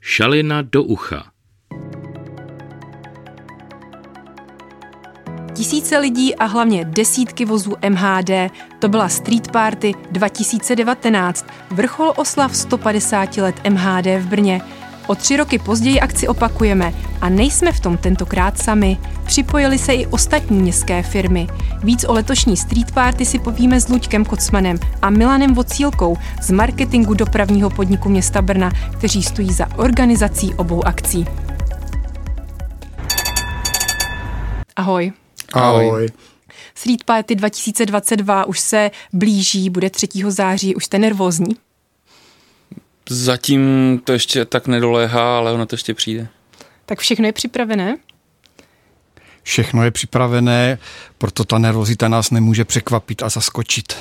Šalina do ucha. Tisíce lidí a hlavně desítky vozů MHD. To byla Street Party 2019, vrchol oslav 150 let MHD v Brně. O tři roky později akci opakujeme a nejsme v tom tentokrát sami. Připojili se i ostatní městské firmy. Víc o letošní Street Party si povíme s Luďkem Kocmanem a Milanem Vocílkou z marketingu dopravního podniku města Brna, kteří stojí za organizací obou akcí. Ahoj. Ahoj. Street Party 2022 už se blíží, bude 3. září, už jste nervózní? Zatím to ještě tak nedoléhá, ale ono to ještě přijde. Tak všechno je připravené? Všechno je připravené, proto ta nervozita nás nemůže překvapit a zaskočit.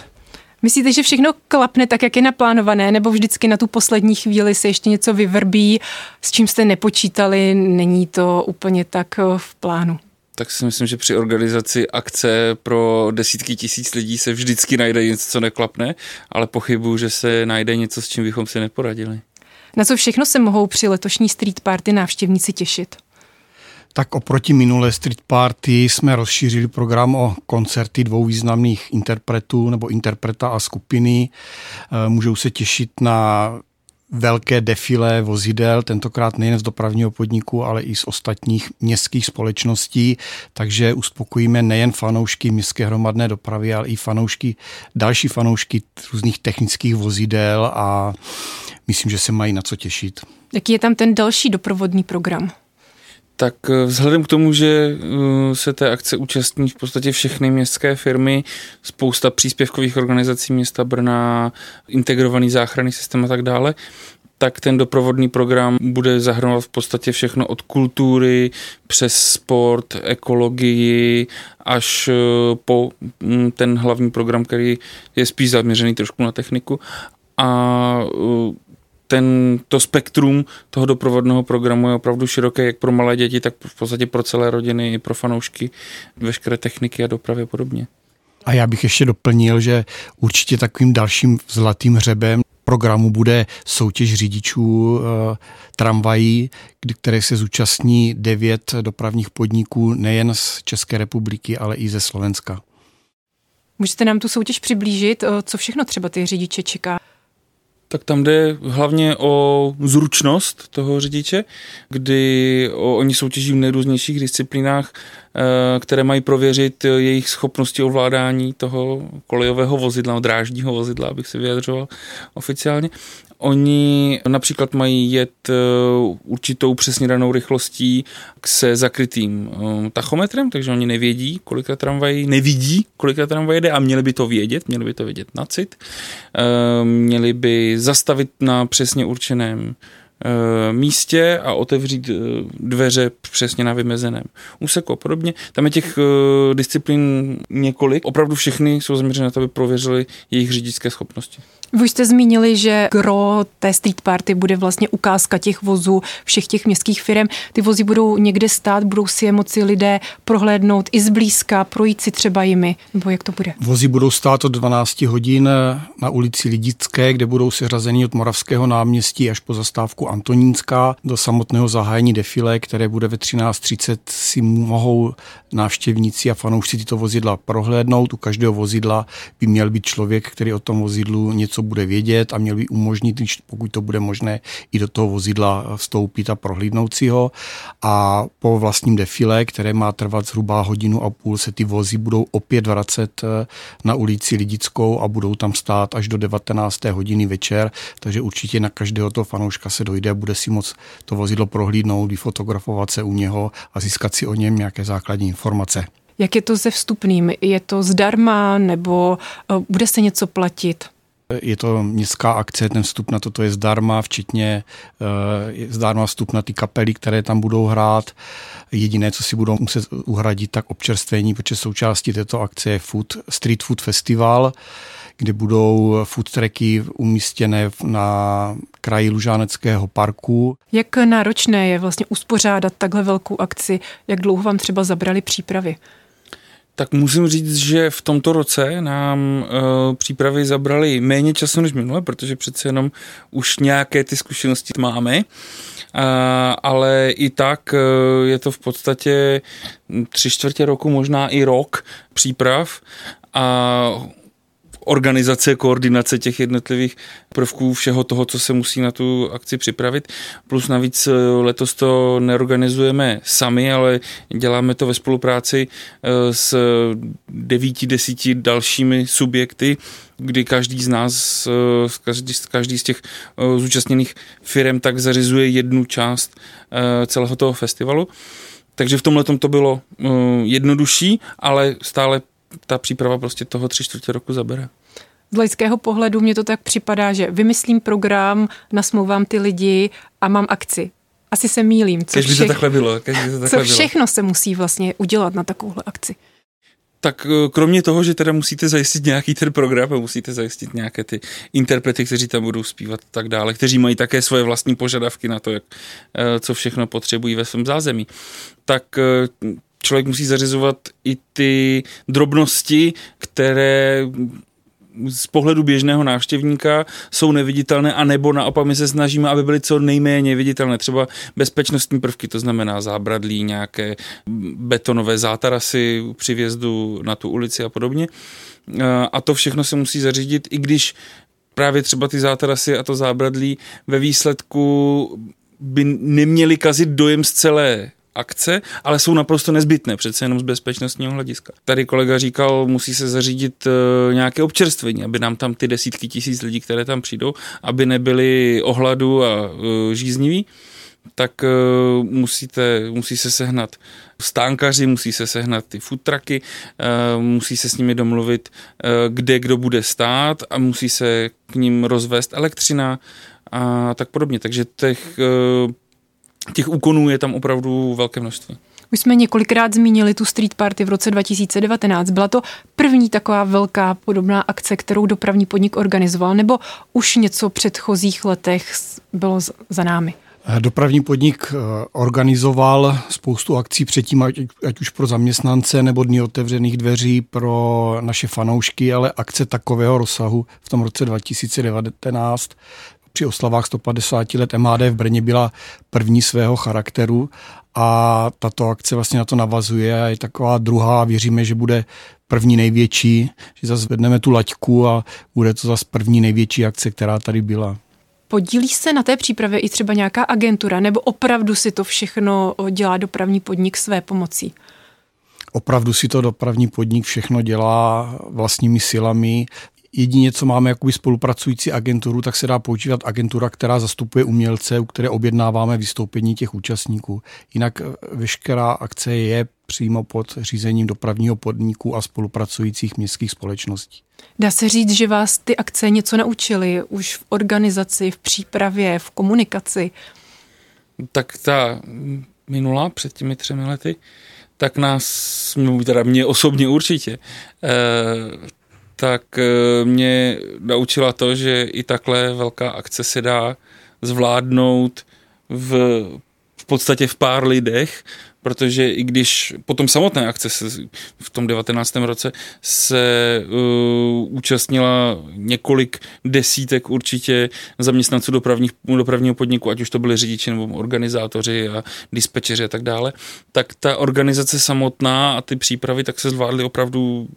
Myslíte, že všechno klapne tak, jak je naplánované, nebo vždycky na tu poslední chvíli se ještě něco vyvrbí, s čím jste nepočítali, není to úplně tak eh, v plánu? Tak si myslím, že při organizaci akce pro desítky tisíc lidí se vždycky najde něco, co neklapne, ale pochybuju, že se najde něco, s čím bychom si neporadili. Na co všechno se mohou při letošní Street Party návštěvníci těšit? Tak oproti minulé Street Party jsme rozšířili program o koncerty dvou významných interpretů nebo interpreta a skupiny. Eh, můžou se těšit na velké defilé vozidel, tentokrát nejen z dopravního podniku, ale i z ostatních městských společností, takže uspokojíme nejen fanoušky městské hromadné dopravy, ale i fanoušky, další fanoušky různých technických vozidel a myslím, že se mají na co těšit. Jaký je tam ten další doprovodný program? Tak eh, vzhledem k tomu, že eh, se té akce účastní v podstatě všechny městské firmy, spousta příspěvkových organizací města Brna, integrovaný záchranný systém a tak dále, tak ten doprovodný program bude zahrnovat v podstatě všechno od kultury přes sport, ekologii až eh, po mm, ten hlavní program, který je spíš zaměřený trošku na techniku. A ten, to spektrum toho doprovodného programu je opravdu široké, jak pro malé děti, tak v podstatě pro celé rodiny, i pro fanoušky veškeré techniky a dopravy a podobně. A já bych ještě doplnil, že určitě takovým dalším zlatým hřebem programu bude soutěž řidičů e, tramvají, které se zúčastní devět dopravních podniků nejen z České republiky, ale i ze Slovenska. Můžete nám tu soutěž přiblížit? Co všechno třeba ty řidiče čeká? Tak tam jde hlavně o zručnost toho řidiče, kdy oni soutěží v nejrůznějších disciplínách, které mají prověřit jejich schopnosti ovládání toho kolejového vozidla, drážního vozidla, abych se vyjadřoval oficiálně. Oni například mají jet eh, určitou přesně danou rychlostí se zakrytým eh, tachometrem, takže oni nevědí, kolika tramvají, nevidí, kolika tramvají jede a měli by to vědět, měli by to vědět na cit. Eh, měli by zastavit na přesně určeném místě a otevřít dveře přesně na vymezeném úseku a podobně. Tam je těch disciplín několik. Opravdu všechny jsou zaměřené na to, aby prověřili jejich řidičské schopnosti. Vy jste zmínili, že gro té street party bude vlastně ukázka těch vozů všech těch městských firm. Ty vozy budou někde stát, budou si je moci lidé prohlédnout i zblízka, projít si třeba jimi, nebo jak to bude? Vozy budou stát od 12 hodin na ulici Lidické, kde budou seřazeny od Moravského náměstí až po zastávku Antonínská do samotného zahájení defile, které bude ve 13.30 si mohou návštěvníci a fanoušci tyto vozidla prohlédnout. U každého vozidla by měl být člověk, který o tom vozidlu něco co bude vědět a měl by umožnit, pokud to bude možné, i do toho vozidla vstoupit a prohlídnout si ho. A po vlastním defile, které má trvat zhruba hodinu a půl, se ty vozy budou opět vracet eh, na ulici Lidickou a budou tam stát až do 19. hodiny večer, takže určitě na každého toho fanouška se dojde, bude si moc to vozidlo prohlídnout, vyfotografovat se u něho a získat si o něm nějaké základní informace. Jak je to se vstupným? Je to zdarma nebo eh, bude se něco platit? Je to městská akce, ten vstup na toto je zdarma, včetně je zdarma vstup na ty kapely, které tam budou hrát. Jediné, co si budou muset uhradit, tak občerstvení, protože součástí této akce je food, Street Food Festival, kde budou food tracky umístěné na kraji Lužáneckého parku. Jak náročné je vlastně uspořádat takhle velkou akci? Jak dlouho vám třeba zabrali přípravy? Tak musím říct, že v tomto roce nám uh, přípravy zabrali méně času než minule, protože přece jenom už nějaké ty zkušenosti máme. Ale i tak je to v podstatě tři čtvrtě roku, možná i rok příprav a organizace, koordinace těch jednotlivých prvků, všeho toho, co se musí na tu akci připravit. Plus navíc eh, letos to neorganizujeme sami, ale děláme to ve spolupráci eh, s devíti, desíti dalšími subjekty, kdy každý z nás, eh, každý, každý z těch zúčastněných firm tak zařizuje jednu část celého toho festivalu. Takže v tomhle to bylo jednodušší, ale stále ta příprava prostě toho tři čtvrtě roku zabere. Z laického pohledu mě to tak připadá, že vymyslím program, nasmouvám ty lidi a mám akci. Asi se mýlím. Co Kež by to takhle bylo. Kež by to takhle co všechno bylo. se musí vlastně udělat na takovouhle akci? Tak eh, kromě toho, že teda musíte zajistit nějaký ten program a musíte zajistit nějaké ty interprety, kteří tam budou zpívat a tak dále, kteří mají také svoje vlastní požadavky na to, jak, eh, co všechno potřebují ve svém zázemí, tak eh, člověk musí zařizovat i ty drobnosti, které z pohledu běžného návštěvníka jsou neviditelné, a nebo naopak my se snažíme, aby byly co nejméně viditelné. Třeba bezpečnostní prvky, to znamená zábradlí, nějaké betonové zátarasy při vjezdu na tu ulici a podobně. A to všechno se musí zařídit, i když právě třeba ty zátarasy a to zábradlí ve výsledku by neměli kazit dojem z celé akce, ale jsou naprosto nezbytné, přece jenom z bezpečnostního hlediska. Tady kolega říkal, musí se zařídit uh, nějaké občerstvení, aby nám tam ty desítky tisíc lidí, které tam přijdou, aby nebyli ohladu a uh, žízniví, tak uh, musíte, musí se sehnat stánkaři, musí se sehnat ty uh, musí se s nimi domluvit, kde kdo bude stát a musí se k ním rozvést elektřina a tak podobně. Takže těch těch úkonů je tam opravdu velké množství. Už jsme několikrát zmínili tu street party v roce 2019. Byla to první taková velká podobná akce, kterou dopravní podnik organizoval, nebo už něco v předchozích letech bylo za námi? Dopravní podnik eh, organizoval spoustu akcí předtím, ať, ať už pro zaměstnance nebo dny otevřených dveří pro naše fanoušky, ale akce takového rozsahu v tom roce 2019 při oslavách 150 let MHD v Brně byla první svého charakteru a tato akce vlastně na to navazuje a je taková druhá, věříme, že bude první největší, že zase vedneme tu laťku a bude to zase první největší akce, která tady byla. Podílí se na té přípravě i třeba nějaká agentura, nebo opravdu si to všechno dělá dopravní podnik své pomocí? Opravdu si to dopravní podnik všechno dělá vlastními silami. Jedině, co máme jakoby spolupracující agenturu, tak se dá používat agentura, která zastupuje umělce, u které objednáváme vystoupení těch účastníků. Jinak eh, veškerá akce je přímo pod řízením dopravního podniku a spolupracujících městských společností. Dá se říct, že vás ty akce něco naučily už v organizaci, v přípravě, v komunikaci? Tak ta minulá před těmi třemi lety, tak nás, teda mě osobně určitě, eh, tak eh, mě naučila to, že i takhle velká akce se dá zvládnout v, v podstatě v pár lidech, protože i když potom samotné akce se, v tom 19. roce se uh, účastnila několik desítek určitě zaměstnanců dopravních, dopravního podniku, ať už to byli řidiči nebo organizátoři a dispečeři a tak dále, tak ta organizace samotná a ty přípravy tak se zvládly opravdu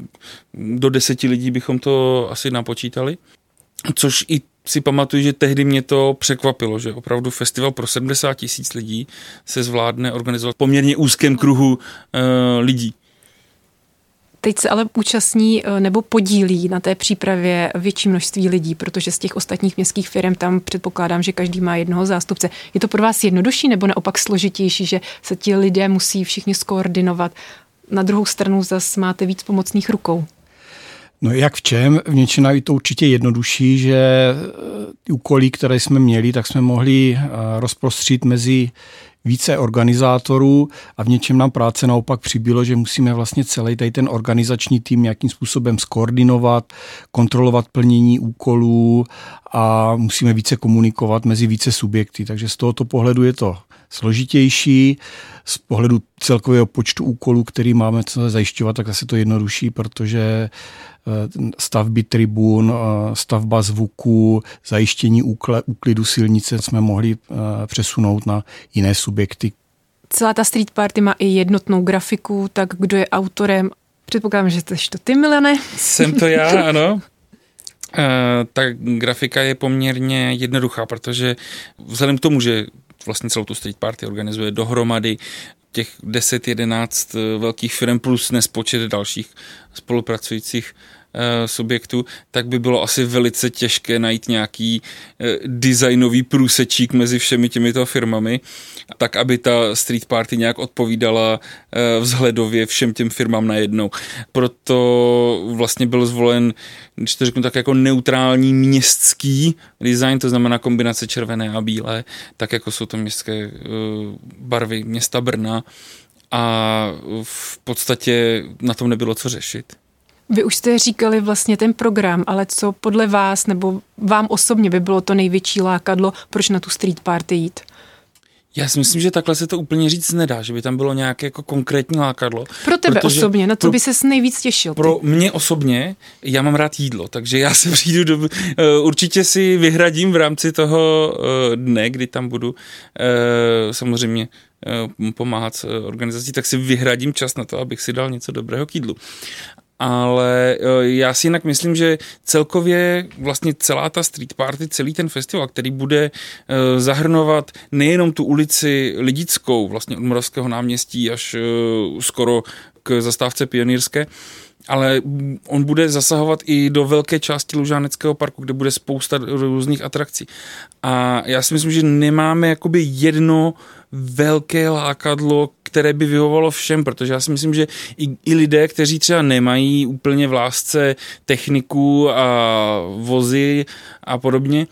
do deseti lidí bychom to asi napočítali. Což i si pamatuju, že tehdy mě to překvapilo, že opravdu festival pro 70 tisíc lidí se zvládne organizovat v poměrně úzkém kruhu uh, lidí. Teď se ale účastní eh, nebo podílí na té přípravě větší množství lidí, protože z těch ostatních městských firm tam předpokládám, že každý má jednoho zástupce. Je to pro vás jednodušší nebo naopak složitější, že se ti lidé musí všichni skoordinovat? Na druhou stranu zase máte víc pomocných rukou. No jak v čem? V něčem je to určitě jednodušší, že eh, úkoly, které jsme měli, tak jsme mohli eh, rozprostřít mezi více organizátorů a v něčem nám práce naopak přibylo, že musíme vlastně celý tady ten organizační tým nějakým způsobem skoordinovat, kontrolovat plnění úkolů a musíme více komunikovat mezi více subjekty. Takže z tohoto pohledu je to složitější. Z pohledu celkového počtu úkolů, který máme zajišťovat, tak asi to jednodušší, protože eh, stavby tribun, eh, stavba zvuku, zajištění úklidu silnice jsme mohli eh, přesunout na jiné subjekty. Celá ta street party má i jednotnou grafiku, tak kdo je autorem? Předpokládám, že jsi to ty, Milane. Jsem to já, ano. Eh, ta grafika je poměrně jednoduchá, protože vzhledem k tomu, že vlastně celou tu street party organizuje dohromady těch 10-11 eh, velkých firm plus nespočet dalších spolupracujících Eh, subjektu, tak by bylo asi velice těžké najít nějaký eh, designový průsečík mezi všemi těmito firmami, tak aby ta street party nějak odpovídala eh, vzhledově všem těm firmám najednou. Proto vlastně byl zvolen, když to řeknu tak jako neutrální městský design, to znamená kombinace červené a bílé, tak jako jsou to městské barvy města Brna a v podstatě na tom nebylo co řešit. Vy už jste říkali vlastně ten program, ale co podle vás nebo vám osobně by bylo to největší lákadlo, proč na tu street party jít? Já si myslím, že takhle se to úplně říct nedá, že by tam bylo nějaké jako konkrétní lákadlo. Pro tebe osobně, na co pro, by se nejvíc těšil? Ty? Pro mě osobně, já mám rád jídlo, takže já se přijdu do... Uh, určitě si vyhradím v rámci toho uh, dne, kdy tam budu uh, samozřejmě pomáhat s organizací, tak si vyhradím čas na to, abych si dal něco dobrého k jídlu ale eh, já si jinak myslím, že celkově vlastně celá ta street party, celý ten festival, který bude eh, zahrnovat nejenom tu ulici Lidickou, vlastně od Moravského náměstí až eh, skoro k zastávce Pionýrské, ale on bude zasahovat i do velké části Lužáneckého parku, kde bude spousta různých atrakcí. A já si myslím, že nemáme jakoby jedno velké lákadlo, které by vyhovovalo všem, protože já si myslím, že i, i lidé, kteří třeba nemají úplně v lásce techniku a vozy a podobně,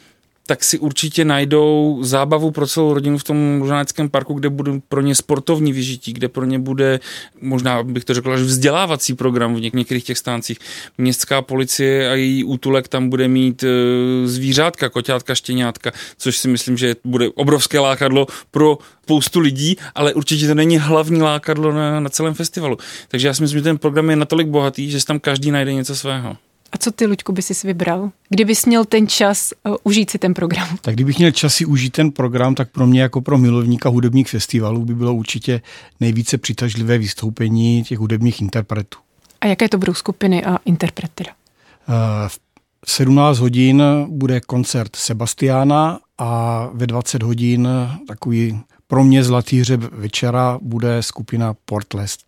tak si určitě najdou zábavu pro celou rodinu v tom Lužáneckém parku, kde bude pro ně sportovní vyžití, kde pro ně bude, možná bych to řekl, až vzdělávací program v něk- některých těch stáncích. Městská policie a její útulek tam bude mít e, zvířátka, koťátka, štěňátka, což si myslím, že bude obrovské lákadlo pro spoustu lidí, ale určitě to není hlavní lákadlo na, na celém festivalu. Takže já si myslím, že ten program je natolik bohatý, že tam každý najde něco svého. A co ty, Luďku, by si vybral? Kdybys měl ten čas uh, užít si ten program? Tak kdybych měl čas si užít ten program, tak pro mě jako pro milovníka hudebních festivalů by bylo určitě nejvíce přitažlivé vystoupení těch hudebních interpretů. A jaké to budou skupiny a interprety? Uh, v 17 hodin bude koncert Sebastiána a ve 20 hodin takový pro mě zlatý hřeb večera bude skupina Portlest.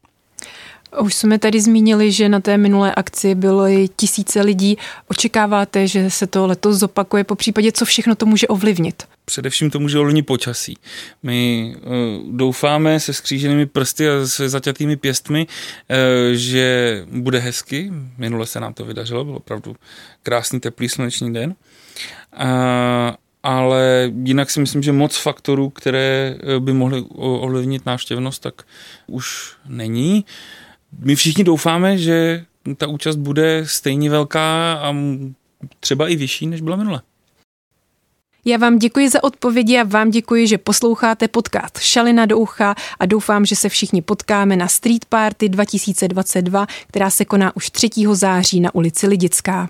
Už jsme tady zmínili, že na té minulé akci bylo i tisíce lidí. Očekáváte, že se to letos zopakuje? Po případě, co všechno to může ovlivnit? Především to může ovlivnit počasí. My uh, doufáme se skříženými prsty a se zaťatými pěstmi, uh, že bude hezky. Minule se nám to vydařilo, byl opravdu krásný, teplý, slunečný den. Uh, ale jinak si myslím, že moc faktorů, které by mohly ovlivnit návštěvnost, tak už není. My všichni doufáme, že ta účast bude stejně velká a třeba i vyšší, než byla minule. Já vám děkuji za odpovědi a vám děkuji, že posloucháte podcast Šalina do ucha a doufám, že se všichni potkáme na Street Party 2022, která se koná už 3. září na ulici Lidická.